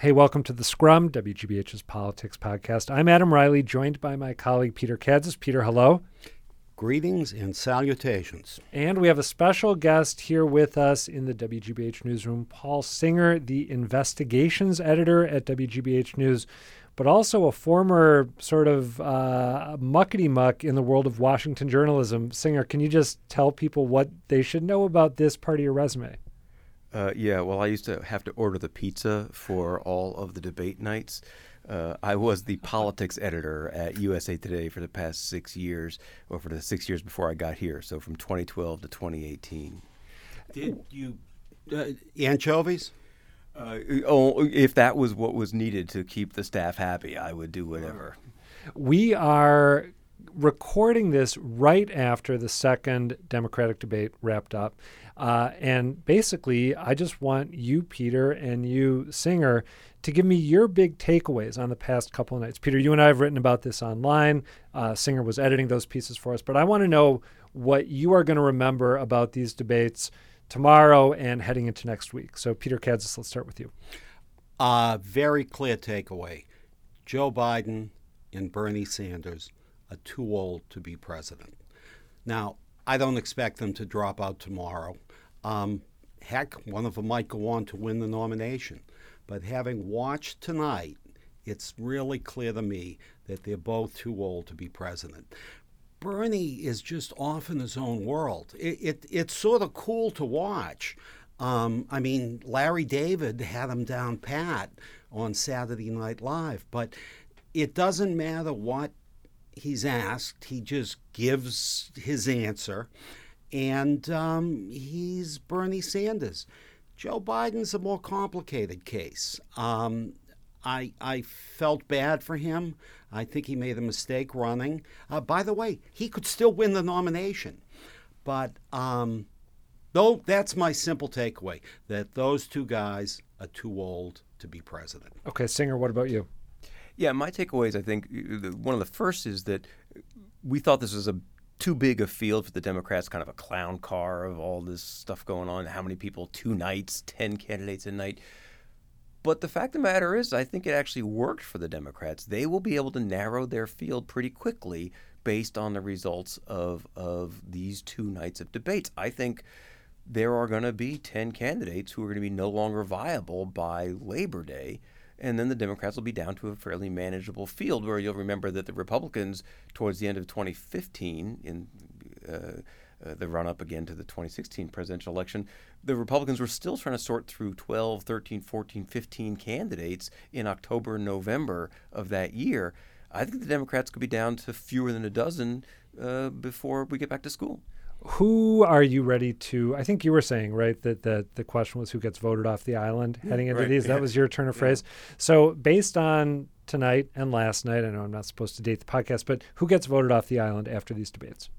Hey, welcome to the Scrum, WGBH's politics podcast. I'm Adam Reilly, joined by my colleague Peter Kadzis. Peter, hello. Greetings and salutations. And we have a special guest here with us in the WGBH newsroom, Paul Singer, the investigations editor at WGBH News, but also a former sort of uh, muckety muck in the world of Washington journalism. Singer, can you just tell people what they should know about this part of your resume? Uh, yeah, well, I used to have to order the pizza for all of the debate nights. Uh, I was the politics editor at USA Today for the past six years, or for the six years before I got here, so from 2012 to 2018. Did you uh, anchovies? Uh, oh, if that was what was needed to keep the staff happy, I would do whatever. We are recording this right after the second Democratic debate wrapped up. Uh, and basically, I just want you, Peter, and you, Singer, to give me your big takeaways on the past couple of nights. Peter, you and I have written about this online. Uh, Singer was editing those pieces for us, but I want to know what you are going to remember about these debates tomorrow and heading into next week. So, Peter Kadzis, let's start with you. Uh, very clear takeaway Joe Biden and Bernie Sanders are too old to be president. Now, I don't expect them to drop out tomorrow. Um, heck, one of them might go on to win the nomination. But having watched tonight, it's really clear to me that they're both too old to be president. Bernie is just off in his own world. It, it it's sort of cool to watch. Um, I mean, Larry David had him down pat on Saturday Night Live, but it doesn't matter what he's asked, he just gives his answer. And um, he's Bernie Sanders. Joe Biden's a more complicated case. Um, I, I felt bad for him. I think he made a mistake running. Uh, by the way, he could still win the nomination. But um, though that's my simple takeaway that those two guys are too old to be president. Okay, Singer, what about you? Yeah, my takeaways, I think, one of the first is that we thought this was a too big a field for the Democrats, kind of a clown car of all this stuff going on. How many people, two nights, 10 candidates a night. But the fact of the matter is, I think it actually worked for the Democrats. They will be able to narrow their field pretty quickly based on the results of, of these two nights of debates. I think there are going to be 10 candidates who are going to be no longer viable by Labor Day and then the Democrats will be down to a fairly manageable field. Where you'll remember that the Republicans, towards the end of 2015, in uh, uh, the run up again to the 2016 presidential election, the Republicans were still trying to sort through 12, 13, 14, 15 candidates in October November of that year. I think the Democrats could be down to fewer than a dozen uh, before we get back to school who are you ready to? I think you were saying right that the the question was who gets voted off the island mm, heading into right. these. That was your turn of phrase. Yeah. So based on tonight and last night, I know I'm not supposed to date the podcast, but who gets voted off the island after these debates?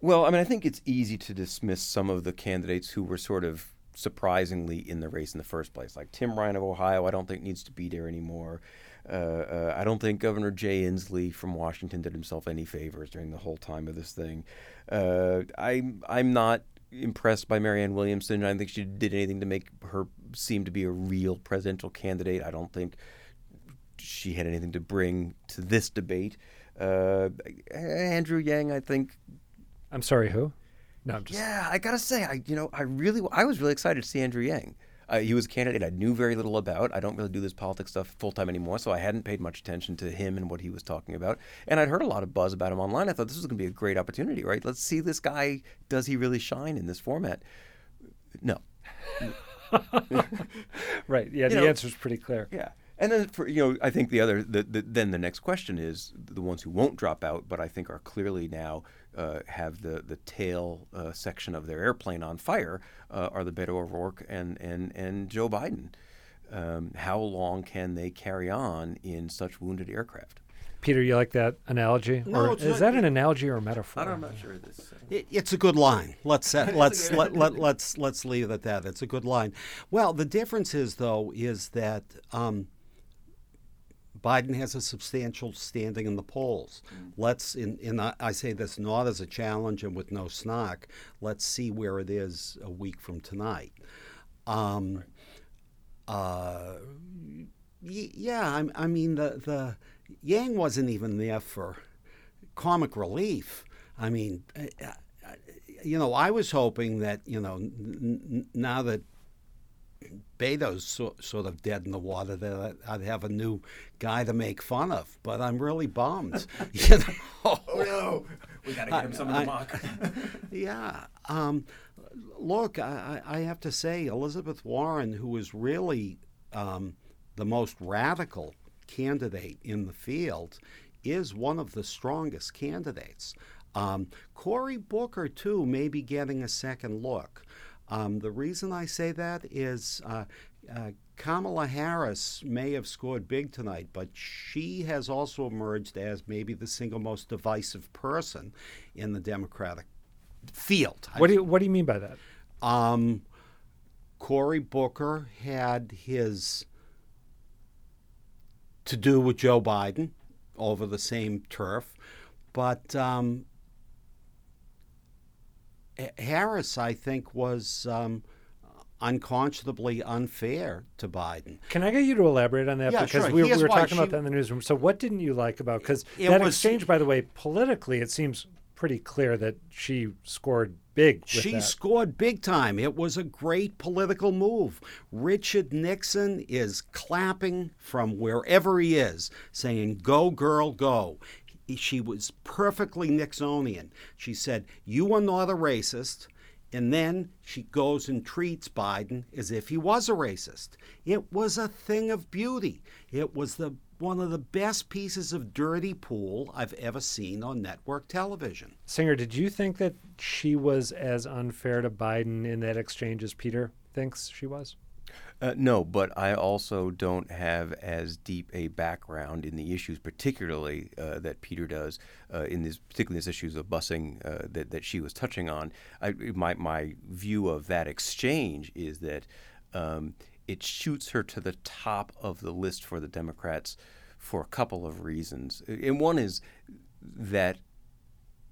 Well, I mean, I think it's easy to dismiss some of the candidates who were sort of surprisingly in the race in the first place, like Tim Ryan of Ohio. I don't think needs to be there anymore. Uh, uh, I don't think Governor Jay Inslee from Washington did himself any favors during the whole time of this thing. Uh, I, I'm not impressed by Marianne Williamson. I don't think she did anything to make her seem to be a real presidential candidate. I don't think she had anything to bring to this debate. Uh, Andrew Yang, I think. I'm sorry, who? No, I'm just. Yeah, I gotta say, I you know, I really, I was really excited to see Andrew Yang. Uh, he was a candidate I knew very little about. I don't really do this politics stuff full time anymore, so I hadn't paid much attention to him and what he was talking about. And I'd heard a lot of buzz about him online. I thought this was going to be a great opportunity, right? Let's see this guy. Does he really shine in this format? No. right. Yeah. You the answer is pretty clear. Yeah. And then, for you know, I think the other, the, the, then the next question is the ones who won't drop out, but I think are clearly now uh, have the the tail uh, section of their airplane on fire uh, are the Beto O'Rourke and and and Joe Biden. Um, how long can they carry on in such wounded aircraft? Peter, you like that analogy? No, or is that an analogy or a metaphor? I'm not sure this. Uh, it, it's a good line. Let's uh, let's let, let, let's let's leave it at that. It's a good line. Well, the difference is though is that um, Biden has a substantial standing in the polls. Mm. Let's, in, in I say this not as a challenge and with no snark. Let's see where it is a week from tonight. Um, uh, yeah, I, I mean the the Yang wasn't even there for comic relief. I mean, uh, uh, you know, I was hoping that you know n- now that Beto's so, sort of dead in the water that I'd have a new guy to make fun of. But I'm really bummed. you know? oh no, we got to get him some of the mock. yeah. Um, look, I, I, have to say, Elizabeth Warren, who is really um, the most radical candidate in the field, is one of the strongest candidates. Um, Cory Booker, too, may be getting a second look. Um, the reason I say that is uh, uh, Kamala Harris may have scored big tonight, but she has also emerged as maybe the single most divisive person in the Democratic field. What do you What do you mean by that? Um, Cory Booker had his to do with Joe Biden over the same turf, but um, Harris, I think, was um, unconscionably unfair to Biden. Can I get you to elaborate on that? Yeah, because sure. we, we were talking she, about that in the newsroom. So, what didn't you like about? Because that was, exchange, by the way, politically, it seems pretty clear that she scored big. she that. scored big time. It was a great political move. Richard Nixon is clapping from wherever he is, saying, Go, girl, go she was perfectly Nixonian. She said, You are not a racist. And then she goes and treats Biden as if he was a racist. It was a thing of beauty. It was the one of the best pieces of dirty pool I've ever seen on network television. Singer, did you think that she was as unfair to Biden in that exchange as Peter thinks she was? Uh, no, but I also don't have as deep a background in the issues, particularly uh, that Peter does uh, in this, particularly these issues of busing uh, that that she was touching on. I, my my view of that exchange is that um, it shoots her to the top of the list for the Democrats for a couple of reasons, and one is that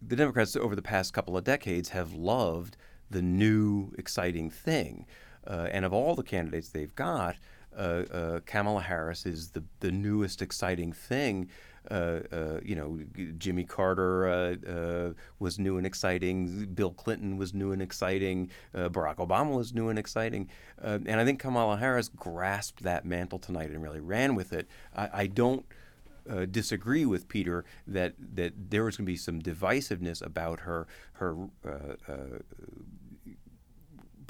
the Democrats over the past couple of decades have loved the new exciting thing. Uh, and of all the candidates they've got, uh, uh, Kamala Harris is the, the newest exciting thing. Uh, you know, Jimmy Carter was new and exciting. Bill Clinton was new and exciting. Barack Obama was new and exciting. and I think Kamala Harris grasped that mantle tonight and really ran with it. I, I don't. Uh, disagree with Peter that that there was going to be some divisiveness about her her uh, uh,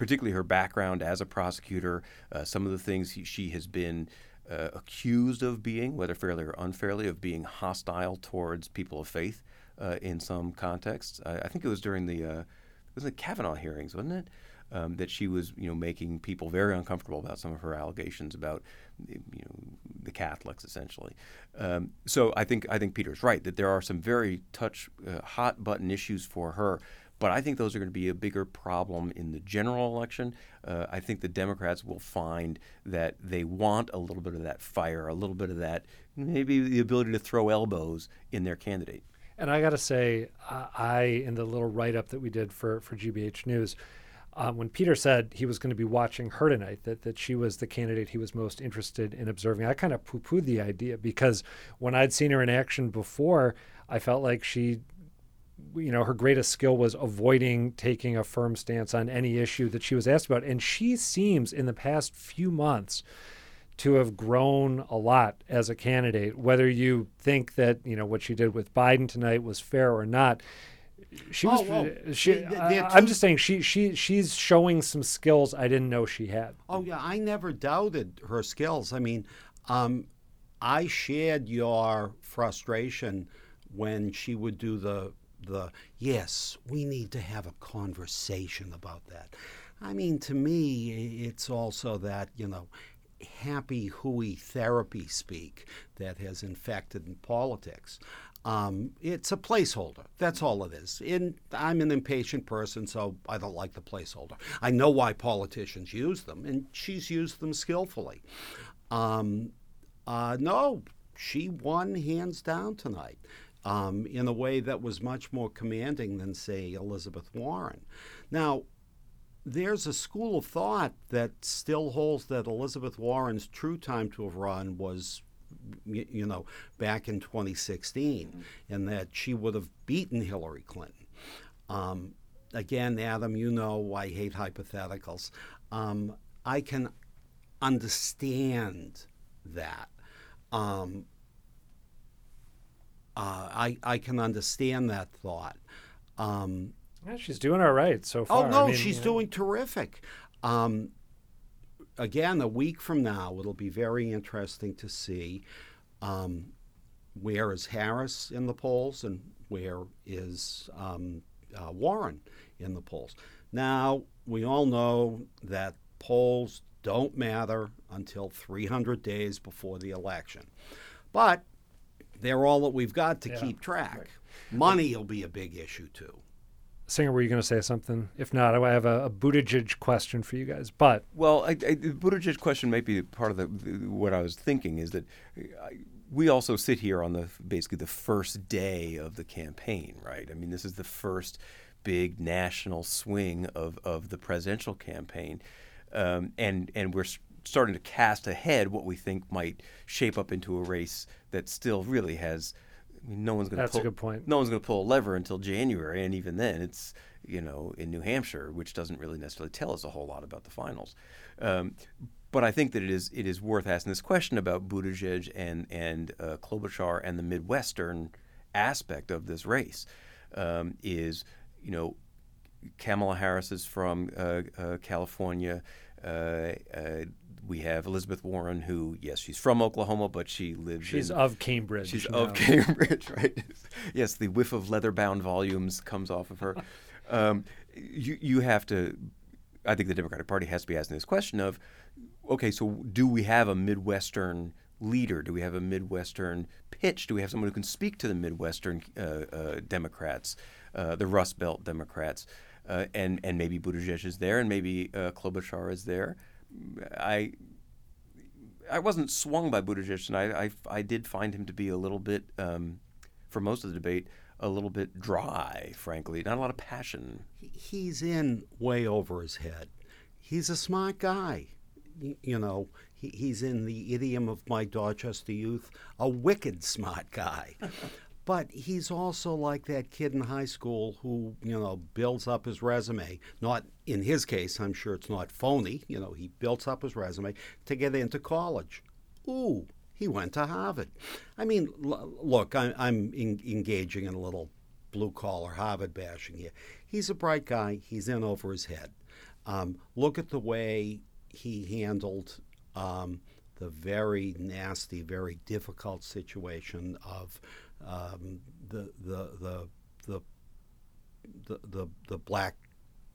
particularly her background as a prosecutor, uh, some of the things he, she has been uh, accused of being, whether fairly or unfairly, of being hostile towards people of faith uh, in some contexts. I, I, think it was during the uh, it was the Kavanaugh hearings, wasn't it? Um, that she was, you know, making people very uncomfortable about some of her allegations about, you know, the Catholics essentially. Um, so I think I think Peter's right that there are some very touch uh, hot button issues for her but I think those are going to be a bigger problem in the general election. Uh, I think the Democrats will find that they want a little bit of that fire, a little bit of that, maybe the ability to throw elbows in their candidate. And I got to say, I, in the little write up that we did for, for GBH News, uh, when Peter said he was going to be watching her tonight, that, that she was the candidate he was most interested in observing, I kind of poo pooed the idea because when I'd seen her in action before, I felt like she you know, her greatest skill was avoiding taking a firm stance on any issue that she was asked about. And she seems in the past few months to have grown a lot as a candidate. Whether you think that, you know, what she did with Biden tonight was fair or not, she was. Oh, well, she, I, am just saying she she she's showing some skills I didn't know she had. Oh yeah, I never doubted her skills. I mean, um, I shared your frustration when she would do the the yes, we need to have a conversation about that. I mean, to me, it's also that, you know, happy hooey therapy speak that has infected in politics. Um, it's a placeholder. That's all it is. I'm an impatient person, so I don't like the placeholder. I know why politicians use them, and she's used them skillfully. Um, uh, no, she won hands down tonight um, in a way that was much more commanding than, say, Elizabeth Warren. Now, there's a school of thought that still holds that Elizabeth Warren's true time to have run was, you know, back in 2016, mm-hmm. and that she would have beaten Hillary Clinton. Um, again, Adam, you know I hate hypotheticals. Um, I can understand that. Um, uh, I, I can understand that thought. Um, yeah, she's doing all right so oh, far. Oh no, I mean, she's doing terrific. Um, again, a week from now, it'll be very interesting to see um, where is Harris in the polls and where is um, uh, Warren in the polls. Now, we all know that polls don't matter until 300 days before the election, but they're all that we've got to yeah. keep track. Right. Money will be a big issue too. Singer, were you going to say something? If not, I have a, a Buttigieg question for you guys. But well, I, I, the Buttigieg question may be part of the, the what I was thinking is that I, we also sit here on the basically the first day of the campaign, right? I mean, this is the first big national swing of, of the presidential campaign, um, and and we're starting to cast ahead what we think might shape up into a race that still really has I mean, no one's going to. That's pull, a good point. No one's going to pull a lever until January, and even then, it's you know in New Hampshire, which doesn't really necessarily tell us a whole lot about the finals. Um, but I think that it is it is worth asking this question about Buttigieg and and uh, Klobuchar and the Midwestern aspect of this race. Um, is you know Kamala Harris is from uh, uh, California. We have Elizabeth Warren, who, yes, she's from Oklahoma, but she lives. She's in, of Cambridge. She's of Cambridge, right? yes, the whiff of leather-bound volumes comes off of her. um, you you have to. I think the Democratic Party has to be asking this question of, okay, so do we have a Midwestern leader? Do we have a Midwestern pitch? Do we have someone who can speak to the Midwestern uh, uh, Democrats, uh, the Rust Belt Democrats? Uh, and and maybe Buttigieg is there, and maybe uh, Klobuchar is there. I I wasn't swung by Buttigieg, and I, I, I did find him to be a little bit, um, for most of the debate, a little bit dry, frankly. Not a lot of passion. He's in way over his head. He's a smart guy. You know, he, he's in the idiom of my Dorchester youth, a wicked smart guy. But he's also like that kid in high school who, you know, builds up his resume. Not in his case, I'm sure it's not phony. You know, he builds up his resume to get into college. Ooh, he went to Harvard. I mean, l- look, I, am in, engaging in a little blue collar Harvard bashing here. He's a bright guy. He's in over his head. Um, look at the way he handled um, the very nasty, very difficult situation of um, the, the, the, the, the, the, the black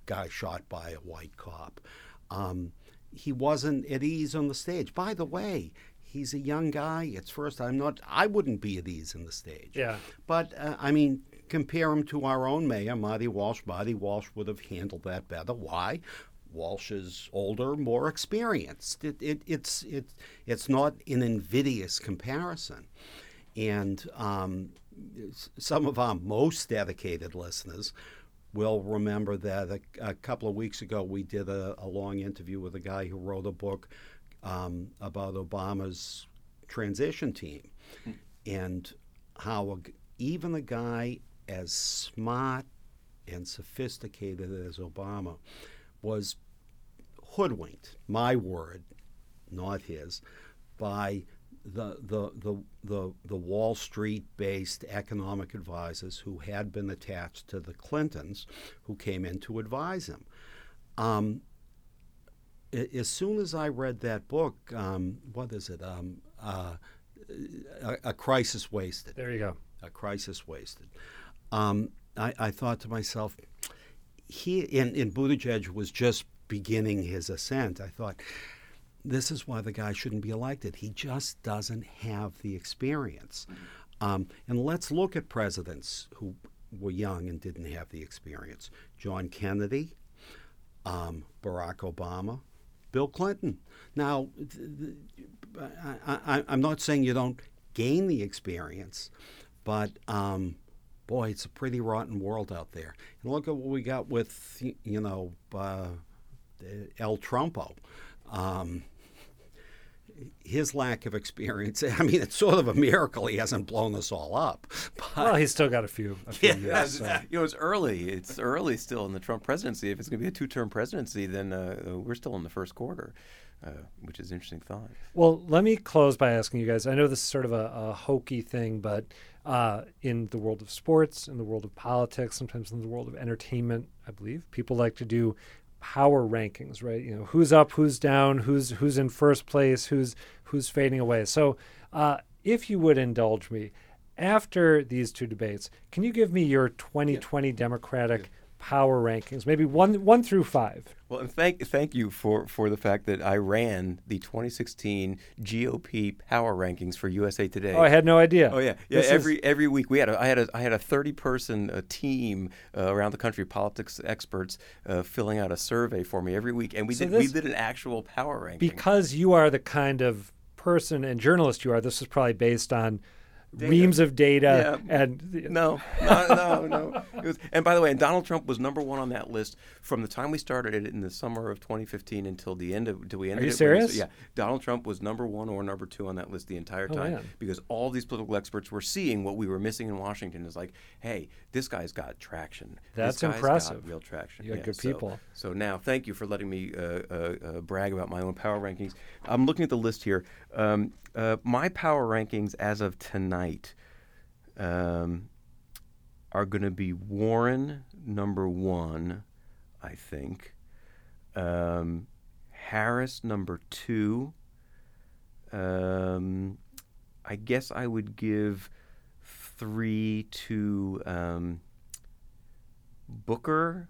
guy shot by a white cop. Um, he wasn't at ease on the stage. By the way, he's a young guy. It's first. I'm not. I wouldn't be at ease in the stage. Yeah. But uh, I mean, compare him to our own mayor, Marty Walsh. Marty Walsh would have handled that better. Why? Walsh is older, more experienced. It, it, it's it, it's not an invidious comparison. And um, some of our most dedicated listeners will remember that a, a couple of weeks ago we did a, a, long interview with a guy who wrote a book um, about Obama's transition team hmm. and how a, even a guy as smart and sophisticated as Obama was hoodwinked, my word, not his, by the, the, the, the, the Wall Street based economic advisors who had been attached to the Clintons who came in to advise him. Um, as soon as I read that book, um, what is it? Um, uh, a, a, Crisis Wasted. There you go. A Crisis Wasted. Um, I, I, thought to myself, he in, in Buttigieg was just beginning his ascent. I thought, this is why the guy shouldn't be elected. He just doesn't have the experience. Um, and let's look at presidents who were young and didn't have the experience John Kennedy, um, Barack Obama, Bill Clinton. Now, I, am not saying you don't gain the experience, but um, boy, it's a pretty rotten world out there. And look at what we got with, you know, uh, El Trumpo. Um, his lack of experience. I mean, it's sort of a miracle he hasn't blown us all up. But Well, he's still got a few. A few Yeah. years, so. You know, it's early. It's early still in the Trump presidency. If it's going to be a two-term presidency, then uh, uh, we're still in the first quarter, uh, which is an interesting thought. Well, let me close by asking you guys. I know this is sort of a, a hokey thing, but uh, in the world of sports, in the world of politics, sometimes in the world of entertainment, I believe people like to do power rankings, right? You know, who's up, who's down, who's who's in first place, who's who's fading away. So, uh, if you would indulge me, after these two debates, can you give me your 2020 Democratic power rankings, maybe one one through five? Well, and thank thank you for, for the fact that I ran the 2016 GOP power rankings for USA Today. Oh, I had no idea. Oh yeah, yeah. This is- every every week we had a, I had a I had a thirty person uh, team uh, around the country, politics experts, uh, filling out a survey for me every week, and we So did we did an actual power ranking. because you are the kind of person and journalist you are, this is probably based on reams of data Yeah. and no, no, no, no. It was, and by the way, and Donald Trump was number one on that list from the time we started it in the summer of 2015 until the end of. Until we you it when we- serious? yeah, Donald Trump was number one or number two on that list the entire Oh, time man. because all these political experts were seeing what we were missing in Washington. Is like, hey, this guy's got traction. That's impressive. Real traction. You Yeah, good so- people. So now, thank you for letting me uh, uh, uh, brag about my own power rankings. I'm looking at the list here. Um, uh, my power rankings as of tonight um, are going to be Warren number one, I think. Um, Harris number two. Um, I guess I would give three to um, Booker.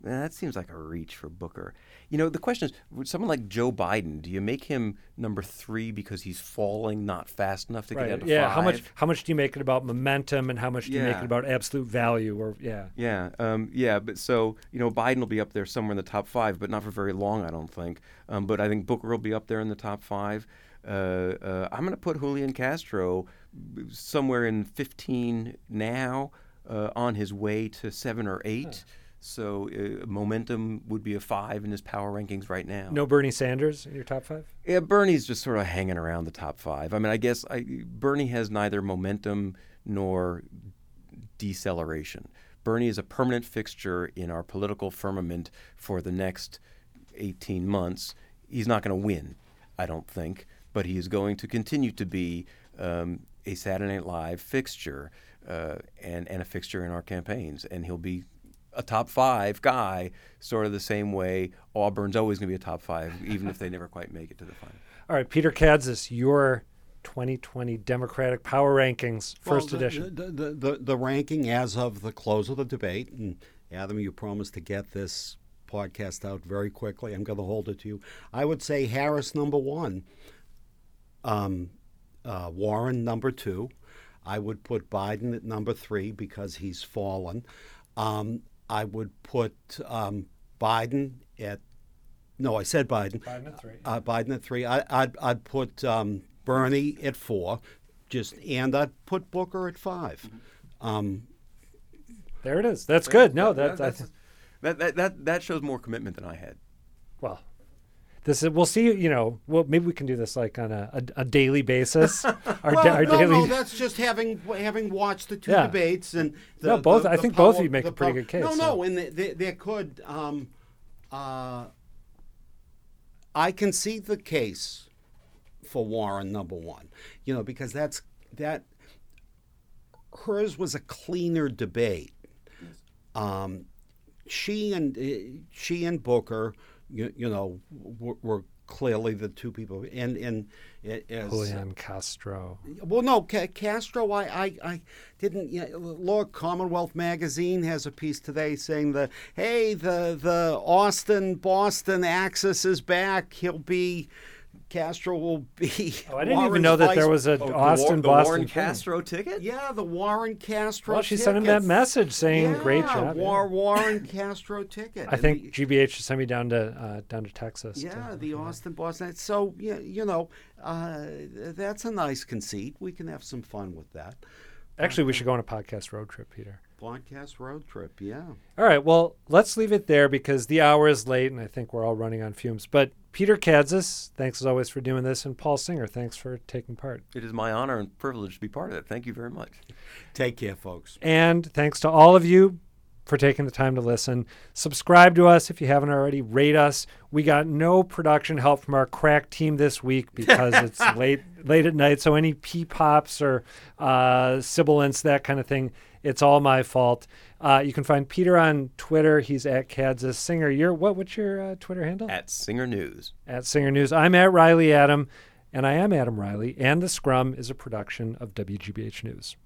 That seems like a reach for Booker. You know, the question is, would someone like Joe Biden, do you make him number three because he's falling not fast enough to get right. down to Yeah, five? how much how much do you make it about momentum and how much do you make it about absolute value or yeah. Yeah, um, yeah, but so you know, Biden will be up there somewhere in the top five, but not for very long, I don't think. Um, but I think Booker will be up there in the top five. Uh, uh, I'm going to put Julian Castro somewhere in 15 now, uh, on his way to seven or eight. So uh, momentum would be a five in his power rankings right now. No Bernie Sanders in your top five? Yeah, Bernie's just sort of hanging around the top five. I mean, I guess I, Bernie has neither momentum nor deceleration. Bernie is a permanent fixture in our political firmament for the next 18 months. He's not going to win, I don't think, but he is going to continue to be um, a Saturday Night Live fixture uh, and, and a fixture in our campaigns. And he'll be a top five guy, sort of the same way Auburn's always going to be a top five, even if they never quite make it to the final. All right, Peter Kadzis, your 2020 Democratic Power Rankings, first Well, the- edition. The, the, the, the ranking as of the close of the debate, and Adam, you promised to get this podcast out very quickly. I'm going to hold it to you. I would say Harris number one, um, uh, Warren number two. I would put Biden at number three because he's fallen. Um, I would put um, Biden at no, I said Biden. Biden at three. Uh, Biden at three. I, I'd I'd put um, Bernie at four, just and I'd put Booker at 5 Um, There it is. That's good. No, that, that's, that's that, that, that, that shows more commitment than I had. well. This is, we'll see. You know, well, maybe we can do this like on a, a, a daily basis. Our, well, da- our no, daily. no, that's just having having watched the two Yeah. debates and the, No, both- the- I the think both of you make a pretty power- good case, No, so. no, and the, the, there could. Um, uh, I can see the case for Warren number one. You know, because that's that. Hers was a cleaner debate. Um, she and uh, she and Booker, you, you know, were, were clearly the two people. And and as Julian Castro. well, no, Ca- Castro. I, I, I didn't. You know, look, Commonwealth magazine has a piece today saying that hey, the the Austin Boston axis is back. He'll be Castro will be. Oh, I didn't even know that there was a Oh, Austin the, War- the Boston Warren. Castro ticket? Yeah, the Warren Castro. Well, she sent him that message saying, Yeah, "Great job." yeah. Warren Castro ticket. I And think the- GBH should send me down to uh, down to Texas. to- Yeah, the Austin Boston. So yeah, you know, uh, that's a nice conceit. We can have some fun with that. Actually, we should go on a podcast road trip, Peter. Blogcast road trip. Yeah. All right. Well, let's leave it there because the hour is late and I think we're all running on fumes. But Peter Kadzis, thanks as always for doing this. And Paul Singer, thanks for taking part. It is my honor and privilege to be part of it. Thank you very much. Take care, folks. And thanks to all of you for taking the time to listen. Subscribe to us if you haven't already. Rate us. We got no production help from our crack team this week because it's late late at night. So any pee pops or uh, sibilants, that kind of thing, it's all my fault. Uh, you can find Peter on Twitter. He's at Kadzis Singer. You're what? What's your uh, Twitter handle? At Singer News. At Singer News. I'm at Reilly Adam, and I am Adam Reilly. And the Scrum is a production of WGBH News.